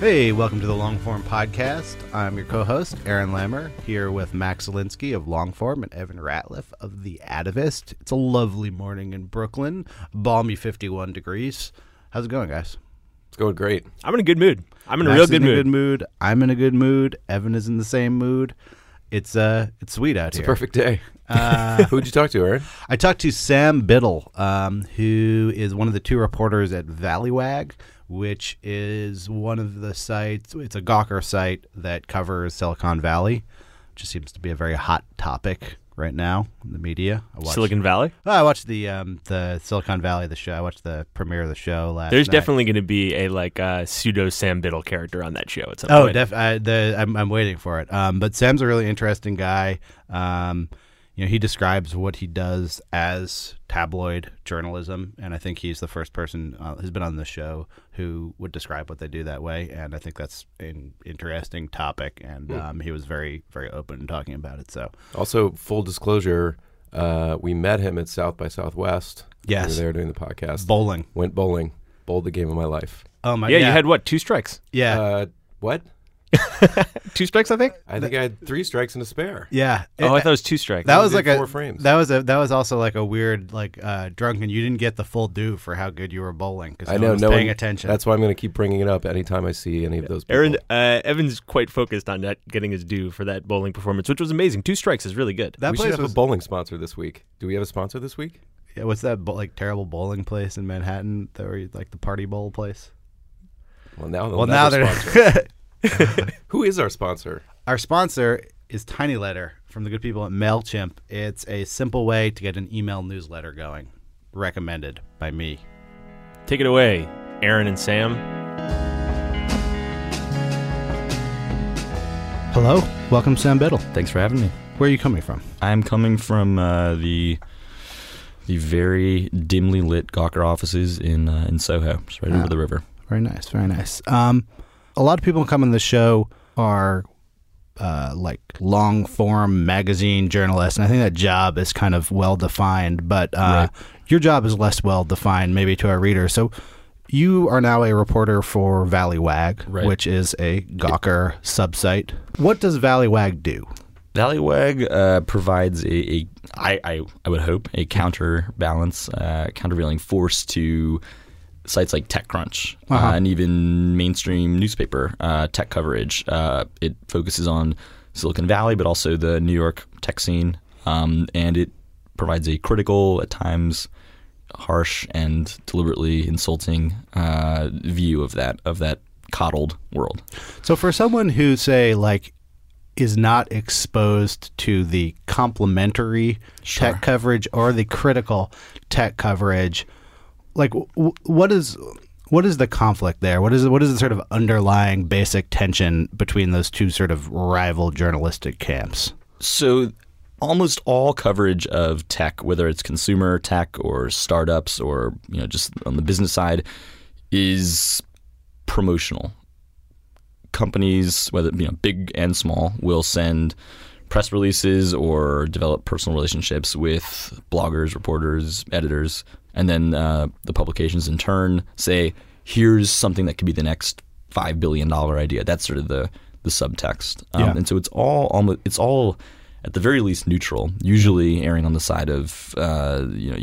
Hey, welcome to the Longform Podcast. I'm your co-host, Aaron Lammer, here with Max Linsky of Longform and Evan Ratliff of The Atavist. It's a lovely morning in Brooklyn, balmy 51 degrees. How's it going, guys? It's going great. I'm in a good mood. I'm in a real good in a mood. good mood. I'm in a good mood. Evan is in the same mood. It's uh, it's sweet out It's here. a perfect day. Uh, Who'd you talk to, Aaron? I talked to Sam Biddle, um, who is one of the two reporters at Valleywag, which is one of the sites. It's a Gawker site that covers Silicon Valley, which seems to be a very hot topic right now in the media. I watched, Silicon Valley. Oh, I watched the um, the Silicon Valley the show. I watched the premiere of the show last. There's night. definitely going to be a like uh, pseudo Sam Biddle character on that show at some Oh, point. def- I, the, I'm, I'm waiting for it. Um, but Sam's a really interesting guy. Um, you know, he describes what he does as tabloid journalism, and I think he's the first person uh, who's been on the show who would describe what they do that way. And I think that's an interesting topic, and um, he was very, very open in talking about it. So, Also, full disclosure, uh, we met him at South by Southwest. Yes. We were there doing the podcast. bowling. Went bowling. Bowled the game of my life. Oh my, yeah, you had what? Two strikes. yeah, Uh, what? Two strikes, I think. I think I had three strikes and a spare. yeah. oh, I thought it was two strikes. that we was did like a four frames. that was a that was also like a weird like uh drunken you didn't get the full due for how good you were bowling because I no know. one was no paying one- attention That's why I'm going to keep bringing it up anytime I see any of those people. Aaron uh, Evans quite focused on not getting his due for that bowling performance, which was amazing. Two strikes is really good. that we should place have was a bowling sponsor this week. Do we have a sponsor this week? Yeah, what's that like terrible bowling place in Manhattan? That were like the party bowl place. Well, now, they'll Well, now never they're sponsor. Who is our sponsor? our sponsor is Tiny Letter from the good people at Mailchimp. It's a simple way to get an email newsletter going. Recommended by me. Take it away, Aaron and Sam. Hello, welcome Sam Biddle. Thanks for having me. Where are you coming from? I'm coming from uh, the the very dimly lit Gawker offices in uh, in Soho, just right over the river. Very nice, very nice. Um, a lot of people who come on the show are uh, like long form magazine journalists, and I think that job is kind of well defined. But uh, Right. your job is less well defined, maybe to our readers. So you are now a reporter for Valleywag, Right. which is a Gawker subsite. What does Valleywag do? Valleywag uh, provides a, a I, I, I would hope a counterbalance, uh, countervailing force to sites like TechCrunch Uh-huh. uh, and even mainstream newspaper uh, tech coverage. Uh, it focuses on Silicon Valley, but also the New York tech scene, um, and it provides a critical, at times harsh and deliberately insulting uh, view of that of that coddled world. So for someone who say like is not exposed to the complementary Sure. tech coverage or the critical tech coverage, like what is what is the conflict there? What is what is the sort of underlying basic tension between those two sort of rival journalistic camps? So almost all coverage of tech, whether it's consumer tech or startups or you know just on the business side, is promotional. Companies, whether you know big and small, will send press releases or develop personal relationships with bloggers, reporters, editors and then uh, the publications in turn say, "Here's something that could be the next five billion dollar idea." That's sort of the the subtext, um, Yeah. and so it's all almost it's all at the very least neutral, usually erring on the side of uh, you know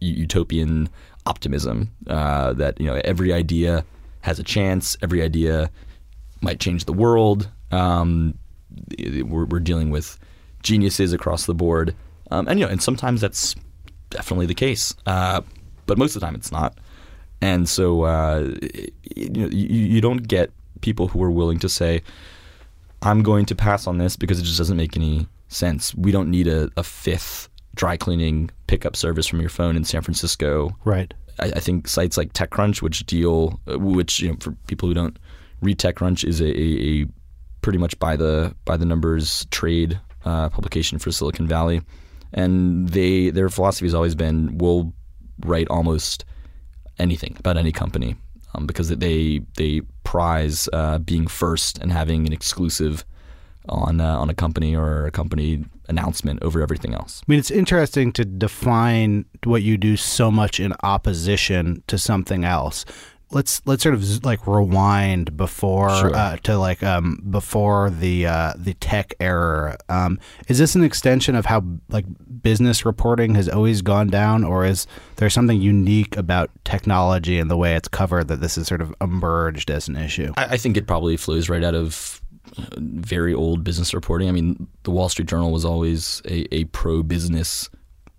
utopian optimism uh, that you know every idea has a chance, every idea might change the world. Um, we're, we're dealing with geniuses across the board, um, and you know, and sometimes that's definitely the case, uh, but most of the time it's not. And so, uh, you know, you, you don't get people who are willing to say, "I'm going to pass on this because it just doesn't make any sense." We don't need a, a fifth dry cleaning pickup service from your phone in San Francisco Right. I, I think sites like TechCrunch, which deal, which you know, for people who don't read TechCrunch, is a, a, a pretty much by the by the numbers trade uh, publication for Silicon Valley, and they their philosophy has always been we'll write almost anything about any company um, because they they prize uh, being first and having an exclusive on uh, on a company or a company announcement over everything else. I mean, it's interesting to define what you do so much in opposition to something else. Let's let's sort of like rewind before Sure. uh, to like um, before the uh, the tech era. Um, is this an extension of how like business reporting has always gone down, or is there something unique about technology and the way it's covered that this has sort of emerged as an issue? I, I think it probably flows right out of uh, very old business reporting. I mean, the Wall Street Journal was always a, a pro-business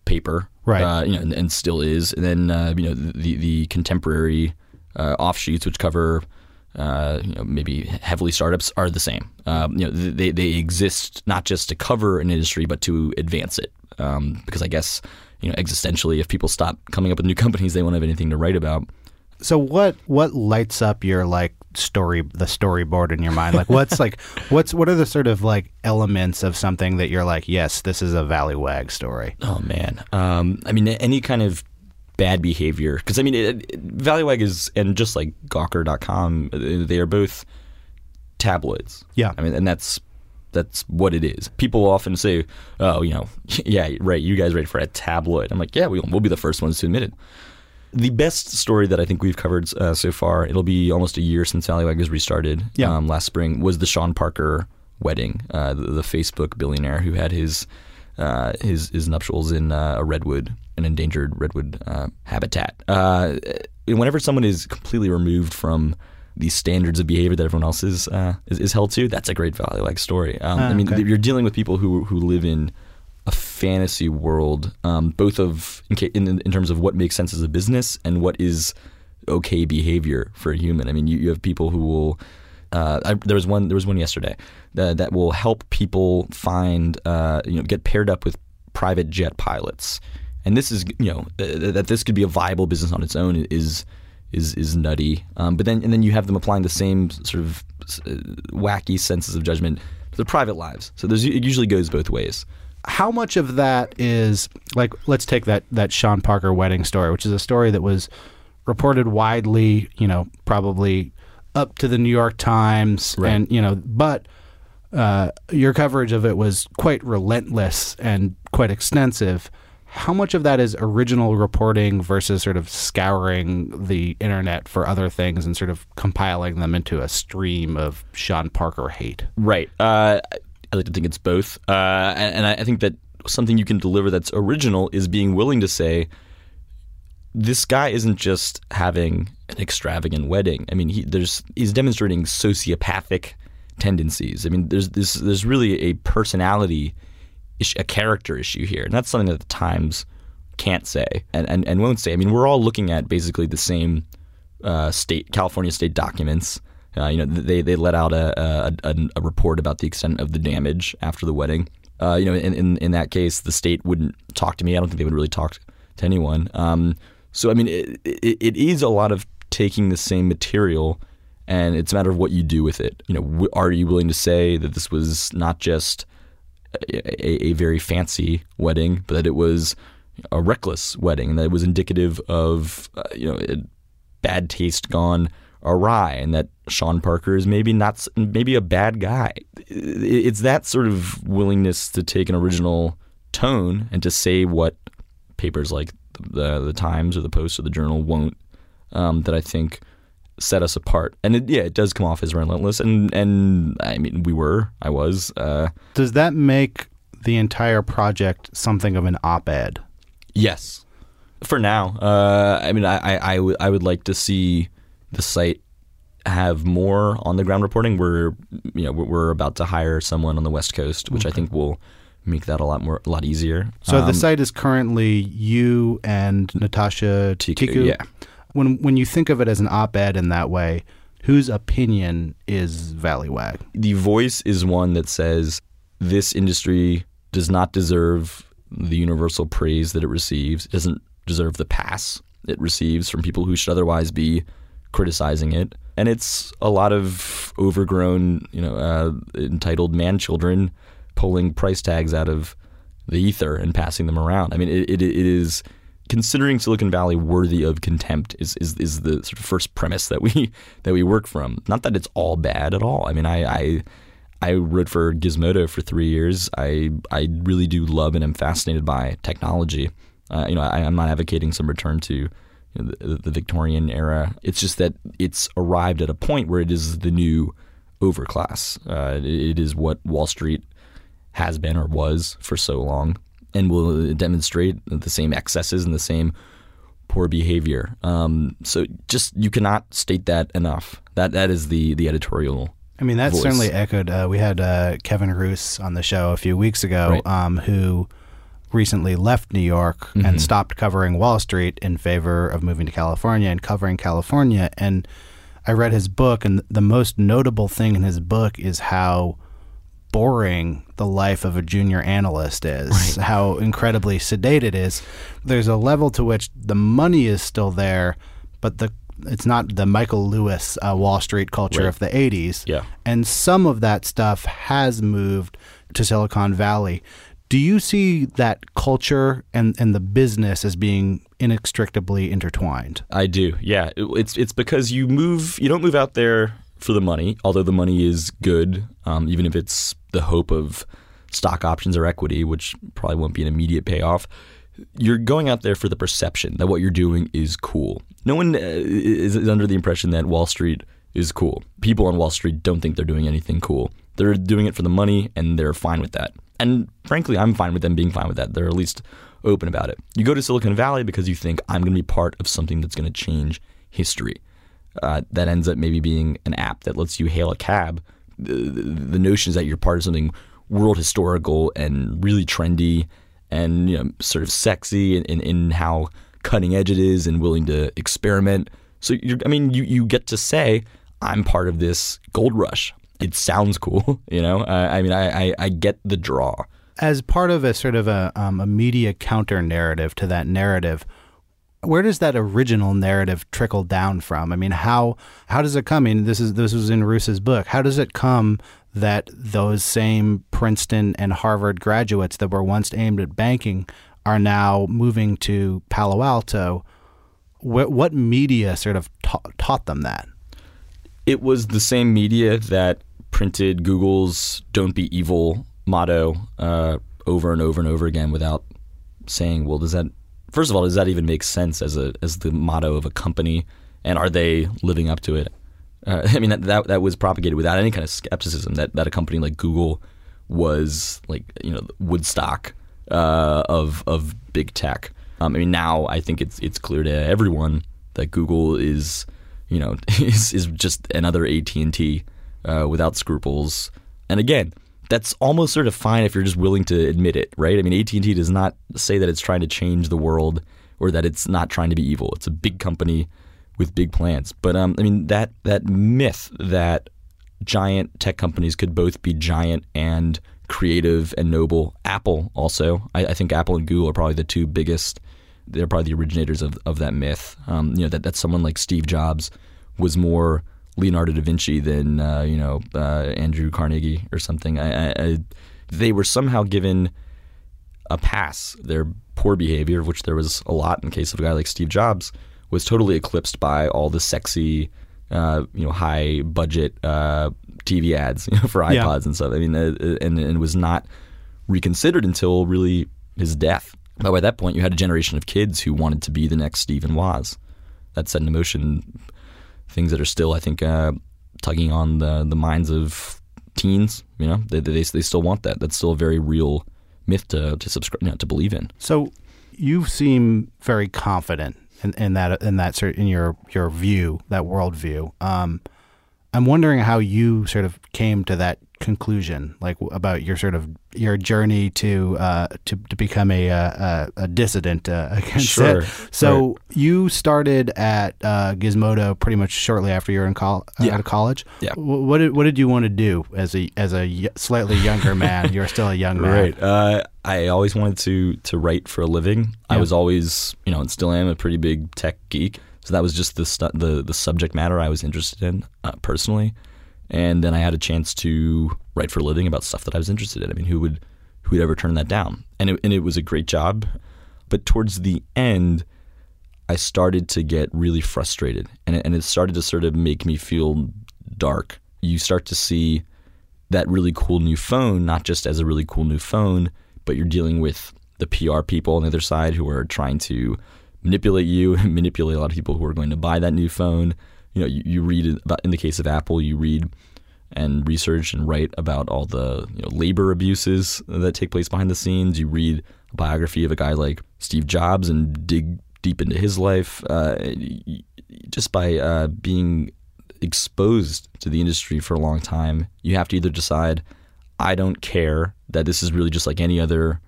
paper, Right. Uh, you know, and, and still is. And then uh, you know the the contemporary uh, offshoots, which cover. Uh, you know, maybe heavily startups are the same. Um, you know, they they exist not just to cover an industry, but to advance it. Um, because I guess you know, existentially, if people stop coming up with new companies, they won't have anything to write about. So what what lights up your like story the storyboard in your mind? Like what's like what's what are the sort of like elements of something that you're like, yes, this is a Valleywag story. Oh man, um, I mean any kind of bad behavior because I mean it, it, Valleywag is and just like Gawker.com, uh, they are both tabloids. Yeah. I mean, and that's that's what it is. People often say, "Oh, you know, yeah, right, you guys write for a tabloid." I'm like, "Yeah, we'll, we'll be the first ones to admit it." The best story that I think we've covered uh, so far, it'll be almost a year since Valleywag was restarted Yeah. um, last spring, was the Sean Parker wedding, uh, the, the Facebook billionaire who had his uh, his his nuptials in uh, a redwood, an endangered redwood uh, habitat. Uh, whenever someone is completely removed from the standards of behavior that everyone else is uh, is, is held to, that's a great Valleywag story. Um, Ah, I mean, okay. you're dealing with people who who live in a fantasy world, um, both of in, in in terms of what makes sense as a business and what is okay behavior for a human. I mean, you, you have people who will. Uh, I, there was one. There was one yesterday that, that will help people find, uh, you know, get paired up with private jet pilots, and this is, you know, uh, that this could be a viable business on its own is is is nutty. Um, but then and then you have them applying the same sort of uh, wacky senses of judgment to their private lives. So there's it usually goes both ways. How much of that is like let's take that that Sean Parker wedding story, which is a story that was reported widely, you know, probably up to the New York Times Right. and you know, but uh, your coverage of it was quite relentless and quite extensive. How much of that is original reporting versus sort of scouring the internet for other things and sort of compiling them into a stream of Sean Parker hate? Right. Uh, I like to think it's both, uh, and, and I think that something you can deliver that's original is being willing to say, this guy isn't just having an extravagant wedding. I mean, he, there's he's demonstrating sociopathic tendencies. I mean, there's this there's really a personality, a character issue here, and that's something that the Times can't say and, and, and won't say. I mean, we're all looking at basically the same uh, state California state documents. Uh, you know, they they let out a, a a report about the extent of the damage after the wedding. Uh, you know, in, in in that case, the state wouldn't talk to me. I don't think they would really talk to anyone. Um, so I mean, it, it, it is a lot of taking the same material, and it's a matter of what you do with it. You know, w- are you willing to say that this was not just a, a, very fancy wedding, but that it was a reckless wedding, and that it was indicative of uh, you know bad taste gone awry, and that Sean Parker is maybe not maybe a bad guy. It's that sort of willingness to take an original tone and to say what papers like the the Times or the Post or the Journal won't. Um, that I think set us apart. And it, yeah, it does come off as relentless. And and I mean, we were, I was. Uh, Does that make the entire project something of an op-ed? Yes, for now. Uh, I mean, I, I, I, w- I would like to see the site have more on the ground reporting. We're you know we're, about to hire someone on the West Coast, which I think will make that a lot more a lot easier. So the Um, site is currently you and Natasha Tiku, Tiku. yeah. When when you think of it as an op-ed in that way, whose opinion is Valleywag? the voice is one that says this industry does not deserve the universal praise that it receives. It doesn't deserve the pass it receives from people who should otherwise be criticizing it. And it's a lot of overgrown, you know, uh, entitled man children pulling price tags out of the ether and passing them around. I mean, it, it, it is considering Silicon Valley worthy of contempt is, is is the sort of first premise that we that we work from. Not that it's all bad at all. I mean, I I, I wrote for Gizmodo for three years. I I really do love and am fascinated by technology. Uh, you know, I, I'm not advocating some return to the, the Victorian era. It's just that it's arrived at a point where it is the new overclass. Uh, it is what Wall Street has been or was for so long and will demonstrate the same excesses and the same poor behavior. Um, so just you cannot state that enough. That that is the the editorial. I mean, that voice. certainly echoed. Uh, we had uh, Kevin Roose on the show a few weeks ago, Right. um, who recently left New York Mm-hmm. and stopped covering Wall Street in favor of moving to California and covering California. And I read his book, and the most notable thing in his book is how boring the life of a junior analyst is, how incredibly sedate it is. There's a level to which the money is still there, but the it's not the Michael Lewis uh, Wall Street culture Right. of the 80s. Yeah. And some of that stuff has moved to Silicon Valley. Do you see that culture and, and the business as being inextricably intertwined? I do. Yeah, It- it's it's because you move. You don't move out there for the money, although the money is good, um, even if it's the hope of stock options or equity, which probably won't be an immediate payoff. You're going out there for the perception that what you're doing is cool. No one uh, is is under the impression that Wall Street is cool. People on Wall Street don't think they're doing anything cool. They're doing it for the money, and they're fine with that. And frankly, I'm fine with them being fine with that. They're at least open about it. You go to Silicon Valley because you think I'm going to be part of something that's going to change history. Uh, that ends up maybe being an app that lets you hail a cab. The, the, the notion is that you're part of something world historical and really trendy and you know, sort of sexy in, in, in how cutting edge it is and willing to experiment. So I mean, you, you get to say, I'm part of this gold rush. It sounds cool, you know. Uh, I mean, I, I, I get the draw. As part of a sort of a, um, a media counter narrative to that narrative, where does that original narrative trickle down from? I mean, how how does it come? I mean, this is this was in Roose's book. How does it come that those same Princeton and Harvard graduates that were once aimed at banking are now moving to Palo Alto? What, what media sort of ta- taught them that? it was the same media that printed Google's "Don't be evil" motto uh, over and over and over again without saying, "Well, does that first of all does that even make sense as a as the motto of a company, and are they living up to it?" Uh, I mean, that, that that was propagated without any kind of skepticism that that a company like Google was like you know Woodstock uh, of of big tech. Um, I mean, now I think it's it's clear to everyone that Google is you know is is just another AT and T uh, without scruples. And again, that's almost sort of fine if you're just willing to admit it, right? I mean, AT and T does not say that it's trying to change the world or that it's not trying to be evil. It's a big company with big plans. But um, I mean that that myth that giant tech companies could both be giant and creative and noble. Apple also, I, I think Apple and Google are probably the two biggest. They're probably the originators of, of that myth. Um, you know that that someone like Steve Jobs was more Leonardo da Vinci than uh, you know uh, Andrew Carnegie or something. I, I, I, they were somehow given a pass. Their poor behavior, of which there was a lot in case of a guy like Steve Jobs, was totally eclipsed by all the sexy, uh, you know, high budget uh, TV ads you know, for iPods Yeah. and stuff. I mean, uh, and, and it was not reconsidered until really his death. But by that point, you had a generation of kids who wanted to be the next Stephen Waz. That set into motion things that are still, I think, uh, tugging on the the minds of teens. You know, they, they they still want that. That's still a very real myth to to subscribe you know, to believe in. So you seem very confident in, in that in that sort in your your view, that worldview. Um, I'm wondering how you sort of came to that conclusion, like about your sort of your journey to uh, to, to become a a, a dissident uh, against Sure, it. So you started at uh, Gizmodo pretty much shortly after you were in col- uh, Yeah. out of college. Yeah. Wh- What did what did you want to do as a as a y- slightly younger man? You're still a young man. Right. Uh, I always wanted to to write for a living. I was always, you know, and still am a pretty big tech geek. So that was just the stu- the the subject matter I was interested in uh, personally. And then I had a chance to write for a living about stuff that I was interested in. I mean, who would who would ever turn that down? And it, and it was a great job. But towards the end, I started to get really frustrated, and it, and it started to sort of make me feel dark. You start to see that really cool new phone, not just as a really cool new phone, but you're dealing with the PR people on the other side who are trying to manipulate you and manipulate a lot of people who are going to buy that new phone. You know, you, you read about in the case of Apple, you read and research and write about all the you know, labor abuses that take place behind the scenes. You read a biography of a guy like Steve Jobs and dig deep into his life. Uh, just by uh, being exposed to the industry for a long time, you have to either decide, I don't care that this is really just like any other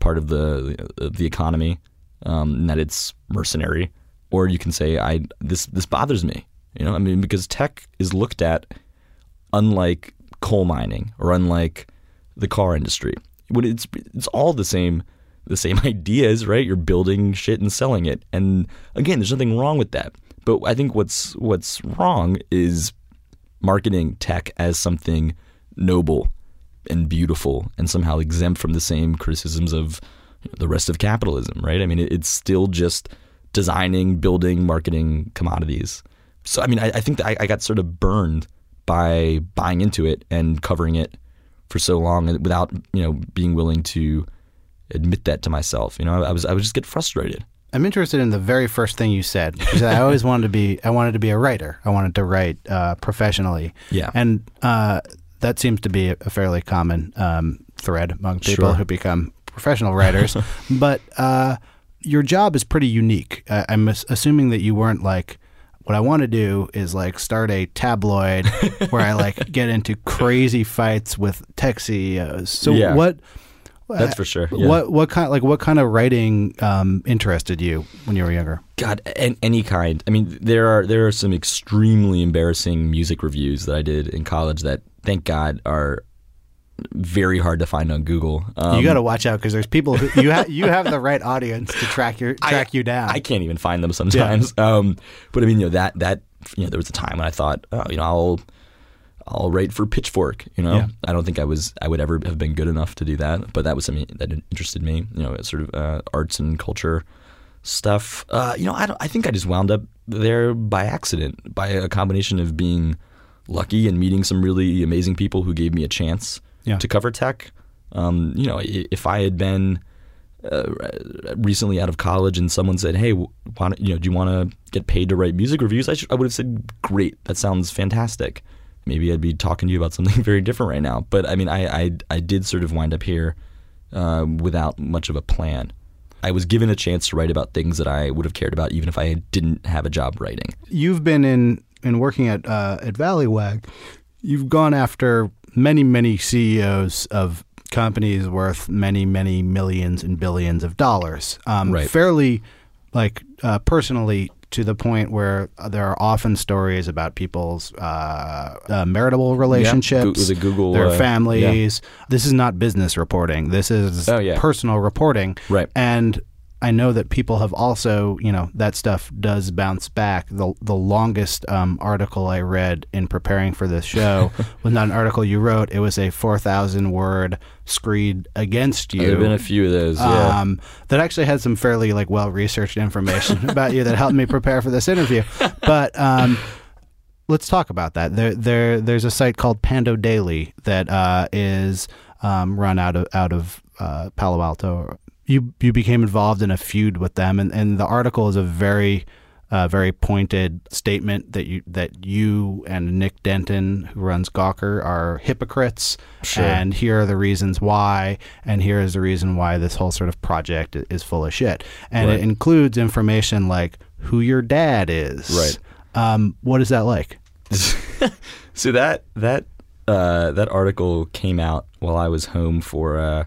part of the the economy, um, and that it's mercenary, or you can say, I this this bothers me. You know, I mean, because tech is looked at unlike coal mining or unlike the car industry. When it's it's all the same the same ideas, right? You're building shit and selling it. And again, there's nothing wrong with that. But I think what's what's wrong is marketing tech as something noble and beautiful and somehow exempt from the same criticisms of the rest of capitalism, right? I mean, it's still just designing, building, marketing commodities. So, I mean, I, I think that I, I got sort of burned by buying into it and covering it for so long without, you know, being willing to admit that to myself. You know, I, I was I would just get frustrated. I'm interested in the very first thing you said. Because I always wanted to be, I wanted to be a writer. I wanted to write uh, professionally. Yeah. and uh, that seems to be a fairly common um, thread among people Sure. who become professional writers. but uh, your job is pretty unique. I'm assuming that you weren't like. What I want to do is like start a tabloid where I like get into crazy fights with tech CEOs. So Yeah. what? That's for sure. Yeah. What what kind like what kind of writing um, interested you when you were younger? God, an, any kind. I mean, there are there are some extremely embarrassing music reviews that I did in college that, thank God, are very hard to find on Google. Um, you got to watch out because there's people who you have you have the right audience to track your I- track you down. I can't even find them sometimes. Um, but I mean, you know that that you know there was a time when I thought, oh, you know, I'll I'll write for Pitchfork. You know, Yeah. I don't think I was I would ever have been good enough to do that. But that was something that interested me. You know, sort of uh, arts and culture stuff. Uh, you know, I. I think I just wound up there by accident, by a combination of being lucky and meeting some really amazing people who gave me a chance Yeah. to cover tech. Um, you know, if I had been uh, recently out of college and someone said, "Hey, why you know, do you want to get paid to write music reviews?" I, should, I would have said, "Great, that sounds fantastic." Maybe I'd be talking to you about something very different right now. But I mean, I I, I did sort of wind up here uh, without much of a plan. I was given a chance to write about things that I would have cared about, even if I didn't have a job writing. You've been in in working at uh, at Valleywag. You've gone after many many CEOs of companies worth many many millions and billions of dollars. Um, Right. Fairly, like uh, personally. To the point where there are often stories about people's uh, uh, marital relationships, the Google, their uh, families. This is not business reporting. This is Oh, yeah. personal reporting. Right. And I know that people have also, you know, that stuff does bounce back. The the longest um, article I read in preparing for this show was not an article you wrote. It was a four thousand word screed against you. There have been a few of those. Yeah. Um, that actually had some fairly like well researched information about you that helped me prepare for this interview. But um, let's talk about that. There, there, there's a site called Pando Daily that uh, is um, run out of out of uh, Palo Alto, you you became involved in a feud with them, and, and the article is a very uh, very pointed statement that you that you and Nick Denton, who runs Gawker, are hypocrites, Sure. and here are the reasons why, and here is the reason why this whole sort of project is full of shit, and Right. it includes information like who your dad is. Right. Um, what is that like? so that that uh, that article came out while I was home for uh,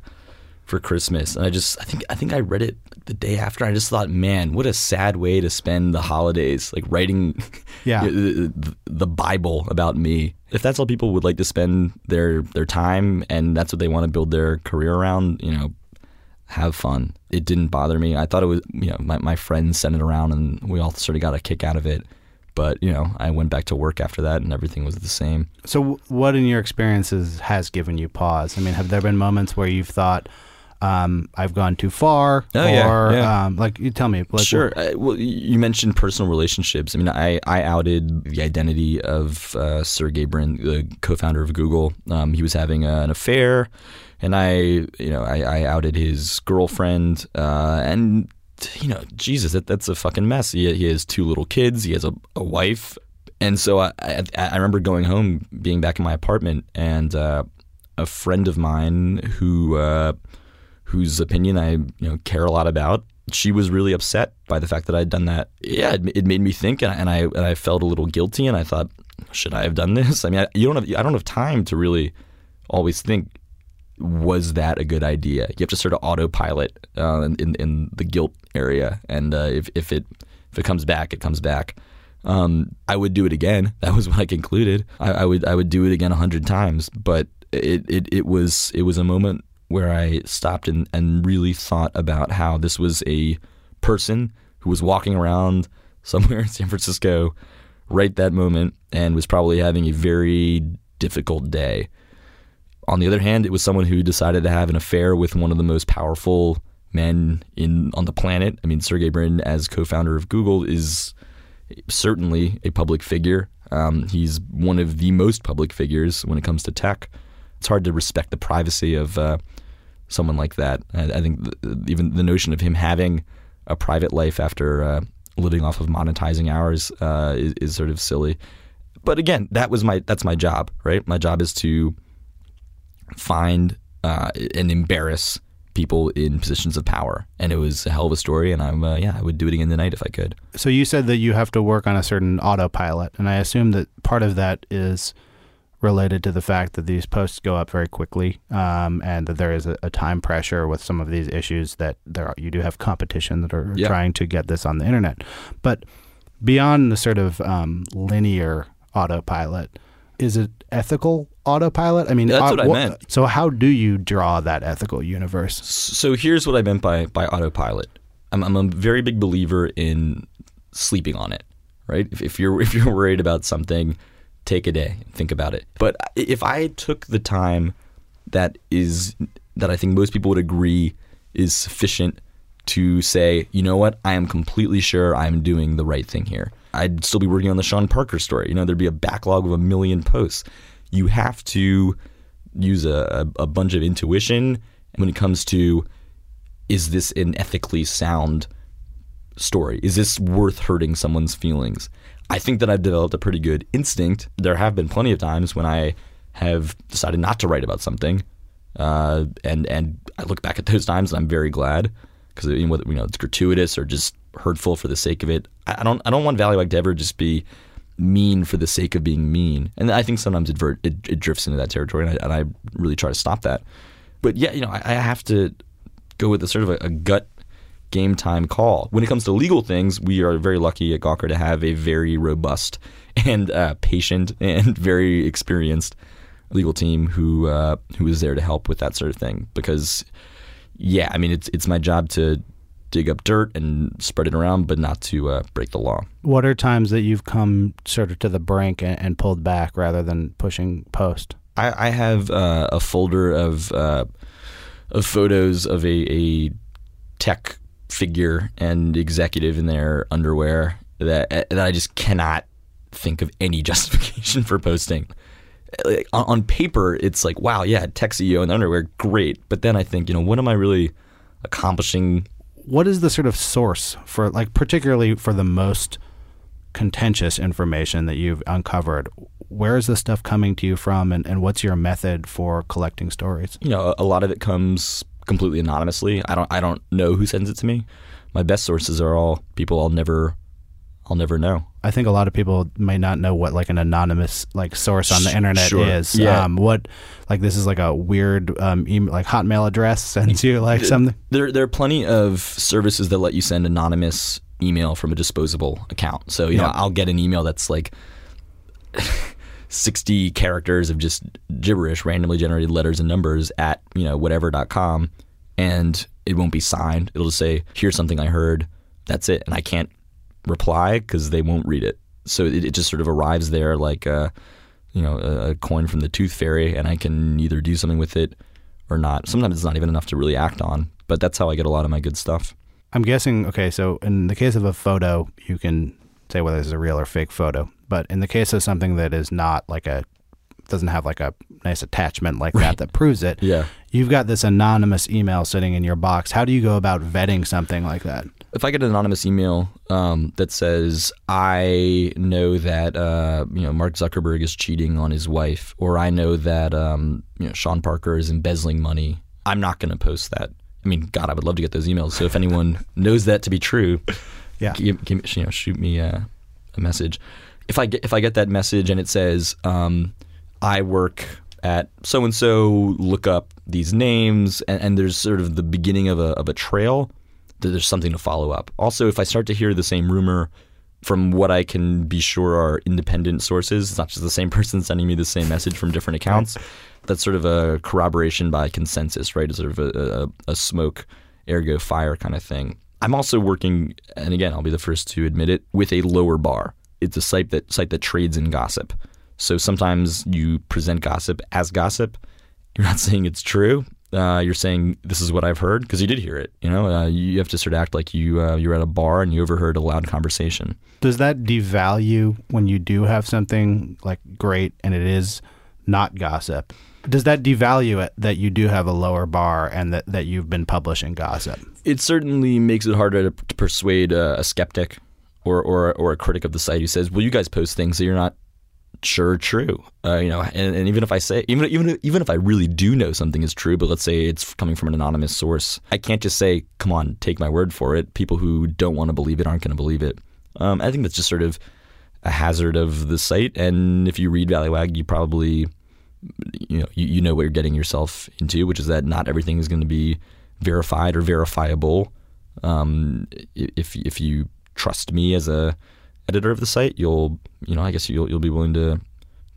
for Christmas, and I just I think I think I read it the day after. I just thought, man, what a sad way to spend the holidays, like writing Yeah. the, the- Bible about me. If that's how people would like to spend their their time, and that's what they want to build their career around, you know, have fun. It didn't bother me. I thought it was, you know, my, my friends sent it around and we all sort of got a kick out of it. But, you know, I went back to work after that and everything was the same. So, what in your experiences has given you pause? I mean, have there been moments where you've thought, um, "I've gone too far," Oh, or yeah. Um, like you tell me, like, sure. Uh, well, you mentioned personal relationships. I mean, I, I outed the identity of uh, Sergey Brin, the co-founder of Google. Um, he was having uh, an affair, and I, you know, I, I outed his girlfriend, uh, and you know, Jesus, that, that's a fucking mess. He, he has two little kids. He has a, a wife, and so I, I, I remember going home, being back in my apartment, and uh, a friend of mine who. Uh, whose opinion I you know care a lot about. She was really upset by the fact that I'd done that. Yeah, it, it made me think, and I, and I and I felt a little guilty, and I thought, should I have done this? I mean, I, you don't have I don't have time to really always think. Was that a good idea? You have to sort of autopilot uh, in, in the guilt area, and uh, if if it if it comes back, it comes back. Um, I would do it again. That was what I concluded. I, I would I would do it again a hundred times. But it, it it was it was a moment where I stopped and, and really thought about how this was a person who was walking around somewhere in San Francisco right that moment and was probably having a very difficult day. On the other hand, it was someone who decided to have an affair with one of the most powerful men in on the planet. I mean, Sergey Brin, as co-founder of Google, is certainly a public figure. Um, he's one of the most public figures when it comes to tech. It's hard to respect the privacy of uh, someone like that. I, I think th- even the notion of him having a private life after uh, living off of monetizing hours uh, is, is sort of silly. But again, that was my that's my job, right? My job is to find uh, and embarrass people in positions of power, and it was a hell of a story. And I'm uh, yeah, I would do it again tonight if I could. So you said that you have to work on a certain autopilot, and I assume that part of that is related to the fact that these posts go up very quickly, um, and that there is a, a time pressure with some of these issues that there are, you do have competition that are Yeah. trying to get this on the internet. But beyond the sort of um, linear autopilot, is it ethical autopilot? I mean, That's uh, what I meant. So how do you draw that ethical universe? So here's what I meant by by autopilot. I'm, I'm a very big believer in sleeping on it. Right? If, if you're if you're worried about something, take a day and think about it. But if I took the time that is that I think most people would agree is sufficient to say, you know what, I am completely sure I'm doing the right thing here. I'd still be working on the Sean Parker story. You know, there'd be a backlog of a million posts. You have to use a, a bunch of intuition when it comes to is this an ethically sound story? Is this worth hurting someone's feelings? I think that I've developed a pretty good instinct. There have been plenty of times when I have decided not to write about something, uh, and and I look back at those times and I'm very glad because you know, it's gratuitous or just hurtful for the sake of it. I, don't I don't want Valleywag to ever just be mean for the sake of being mean, and I think sometimes it it, it drifts into that territory, and I, and I really try to stop that. But yeah, you know, I, I have to go with a sort of a, a gut game time call. When it comes to legal things, we are very lucky at Gawker to have a very robust and uh, patient and very experienced legal team who uh, who is there to help with that sort of thing. Because yeah, I mean it's it's my job to dig up dirt and spread it around, but not to uh, break the law. What are times that you've come sort of to the brink and, and pulled back rather than pushing post? I, I have uh, a folder of uh, of photos of a, a tech figure and executive in their underwear that that I just cannot think of any justification for posting. Like, on, on paper, it's like, wow, yeah, tech CEO in underwear, great. But then I think, you know, what am I really accomplishing. What is the sort of source for, like, particularly for the most contentious information that you've uncovered? Where is this stuff coming to you from, and, and what's your method for collecting stories? You know, a, a lot of it comes completely anonymously. I don't I don't know who sends it to me. My best sources are all people I'll never I'll never know. I think a lot of people may not know what like an anonymous like source on the internet sure. is. Yeah. Um, what like this is like a weird um, email, like Hotmail address sends you like something. There there are plenty of services that let you send anonymous email from a disposable account. So, you know, I'll get an email that's like 60 characters of just gibberish, randomly generated letters and numbers at, you know, whatever.com and it won't be signed. It'll just say, "Here's something I heard." That's it, and I can't reply because they won't read it. So it, it just sort of arrives there like a, you know, a, a coin from the tooth fairy, and I can either do something with it or not. Sometimes it's not even enough to really act on, but that's how I get a lot of my good stuff. I'm guessing. Okay, so in the case of a photo, you can say whether it's a real or fake photo. But in the case of something that is not like a doesn't have like a nice attachment like that that proves it. Yeah. You've got this anonymous email sitting in your box. How do you go about vetting something like that? If I get an anonymous email um, that says I know that uh, you know Mark Zuckerberg is cheating on his wife, or I know that um, you know Sean Parker is embezzling money, I'm not going to post that. I mean, God, I would love to get those emails. So if anyone knows that to be true, Yeah. give, give, you know, shoot me uh, a message. If I get if I get that message and it says um, I work at so and so, look up these names, and, and there's sort of the beginning of a of a trail. that There's something to follow up. Also, if I start to hear the same rumor from what I can be sure are independent sources, it's not just the same person sending me the same message from different accounts. That's sort of a corroboration by consensus, right? It's sort of a, a, a smoke, ergo fire kind of thing. I'm also working, and again, I'll be the first to admit it, with a lower bar. It's a site that site that trades in gossip. So sometimes you present gossip as gossip. You're not saying it's true. Uh, you're saying this is what I've heard because you did hear it. You know, uh, you have to sort of act like you uh, you're at a bar and you overheard a loud conversation. Does that devalue when you do have something like great and it is not gossip? Does that devalue it that you do have a lower bar and that, that you've been publishing gossip? It certainly makes it harder to, to persuade uh, a skeptic or, or or a critic of the site who says, "Well, you guys post things that you're not sure true." Uh, you know, and, and even if I say, even even even if I really do know something is true, but let's say it's coming from an anonymous source, I can't just say, "Come on, take my word for it." People who don't want to believe it aren't going to believe it. Um, I think that's just sort of a hazard of the site. And if you read Valleywag, you probably you know you, you know what you're getting yourself into, which is that not everything is going to be verified or verifiable. Um, if if you trust me as a editor of the site, you'll you know I guess you'll you'll be willing to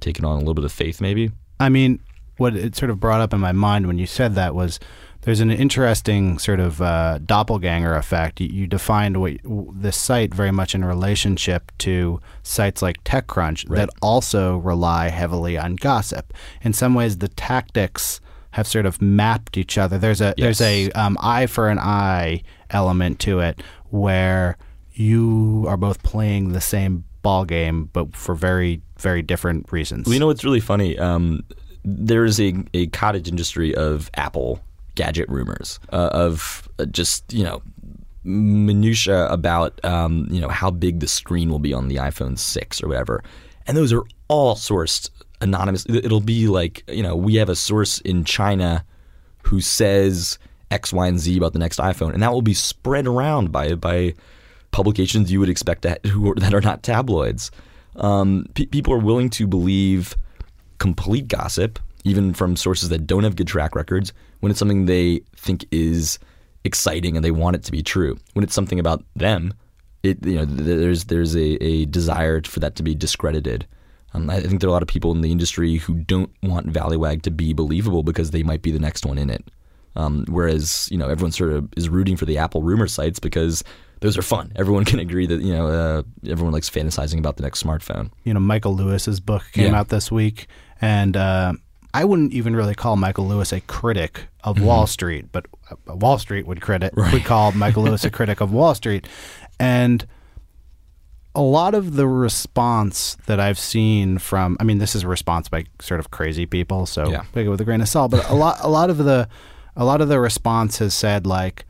take it on a little bit of faith, maybe. I mean, what it sort of brought up in my mind when you said that was there's an interesting sort of uh, doppelganger effect. You, you defined what, this site very much in relationship to sites like TechCrunch that also rely heavily on gossip. In some ways, the tactics have sort of mapped each other. There's a there's a um, eye for an eye element to it where you are both playing the same ball game, but for very very different reasons. Well, you know what's really funny? Um, there's a, a cottage industry of Apple gadget rumors, uh, of uh, just, you know, minutia about, um, you know, how big the screen will be on the iPhone 6 or whatever. And those are all sourced anonymous. It'll be like, you know, we have a source in China who says X, Y, and Z about the next iPhone, and that will be spread around by by publications you would expect to, who are, that are not tabloids. Um, pe- people are willing to believe complete gossip, even from sources that don't have good track records, when it's something they think is exciting and they want it to be true. When it's something about them, it you know there's there's a, a desire for that to be discredited. Um, I think there are a lot of people in the industry who don't want Valleywag to be believable because they might be the next one in it. Um, whereas you know everyone sort of is rooting for the Apple rumor sites because those are fun. Everyone can agree that you know uh, everyone likes fantasizing about the next smartphone. you know, Michael Lewis's book came Yeah. out this week, and uh, I wouldn't even really call Michael Lewis a critic of Wall Street, but Wall Street would credit would call Michael Lewis a critic of Wall Street, and a lot of the response that I've seen from, I mean, this is a response by sort of crazy people, so Yeah. take it with a grain of salt. But a lot, a lot of the, a lot of the response has said like,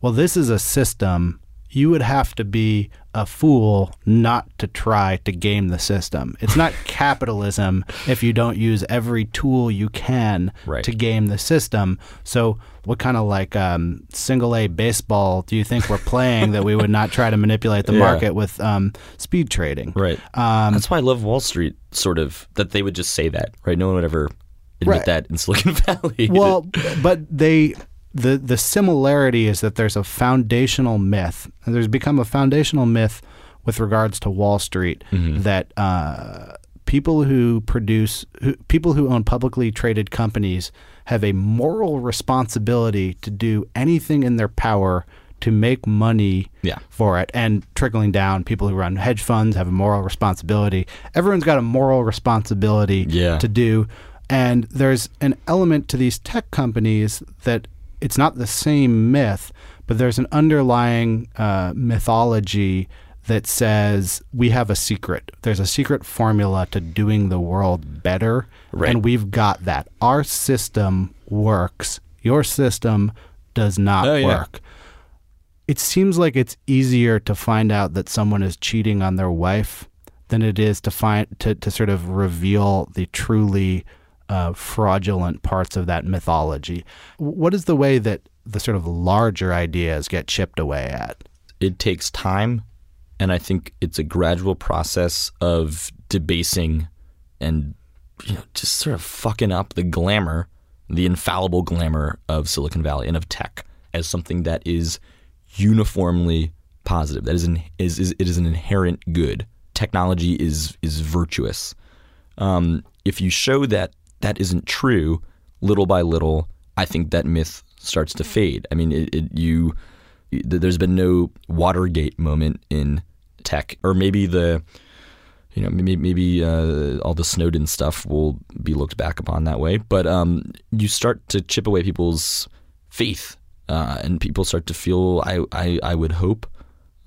well, this is a system. You would have to be a fool not to try to game the system. It's not capitalism if you don't use every tool you can Right. to game the system. So, what kind of like um, single A baseball do you think we're playing that we would not try to manipulate the Yeah. market with um, speed trading? Right. Um, That's why I love Wall Street. Sort of that they would just say that, right? No one would ever admit Right. that in Silicon Valley. well, but they the the similarity is that there's a foundational myth. and There's become a foundational myth with regards to Wall Street that uh, people who produce who, people who own publicly traded companies have a moral responsibility to do anything in their power to make money Yeah. for it and trickling down people who run hedge funds have a moral responsibility everyone's got a moral responsibility Yeah. to do and there's an element to these tech companies that it's not the same myth but there's an underlying uh, mythology that says we have a secret there's a secret formula to doing the world better Right. and we've got that our system works your system does not Oh, yeah. work it seems like it's easier to find out that someone is cheating on their wife than it is to find to, to sort of reveal the truly uh, fraudulent parts of that mythology. What is the way that the sort of larger ideas get chipped away at? it takes time, and I think it's a gradual process of debasing and you know just sort of fucking up the glamour, the infallible glamour of Silicon Valley and of tech as something that is uniformly positive. That is, an, is, is it is an inherent good. Technology is is virtuous. Um, if you show that that isn't true, little by little, I think that myth starts to fade. I mean, it, it, you there's been no Watergate moment in tech, or maybe the you know maybe maybe uh, all the Snowden stuff will be looked back upon that way. But um, you start to chip away people's faith, uh, and people start to feel I I, I would hope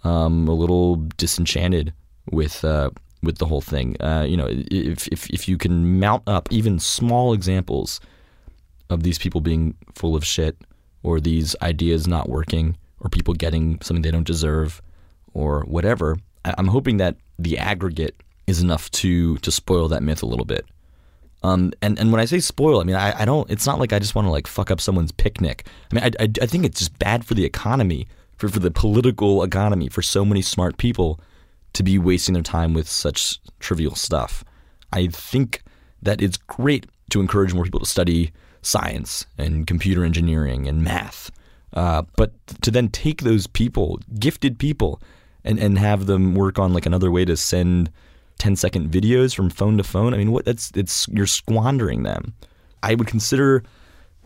um, a little disenchanted with uh, with the whole thing. Uh, you know, if, if if you can mount up even small examples of these people being full of shit, or these ideas not working, or people getting something they don't deserve, or whatever, I- I'm hoping that the aggregate is enough to to spoil that myth a little bit. Um, and, and when I say spoil, I mean I, I don't. It's not like I just want to like fuck up someone's picnic. I mean I, I, I think it's just bad for the economy, for for the political economy, for so many smart people to be wasting their time with such trivial stuff. I think that it's great to encourage more people to study science and computer engineering and math, uh, but to then take those people, gifted people, and, and have them work on like another way to send 10 second videos from phone to phone. I mean, what that's it's you're squandering them. I would consider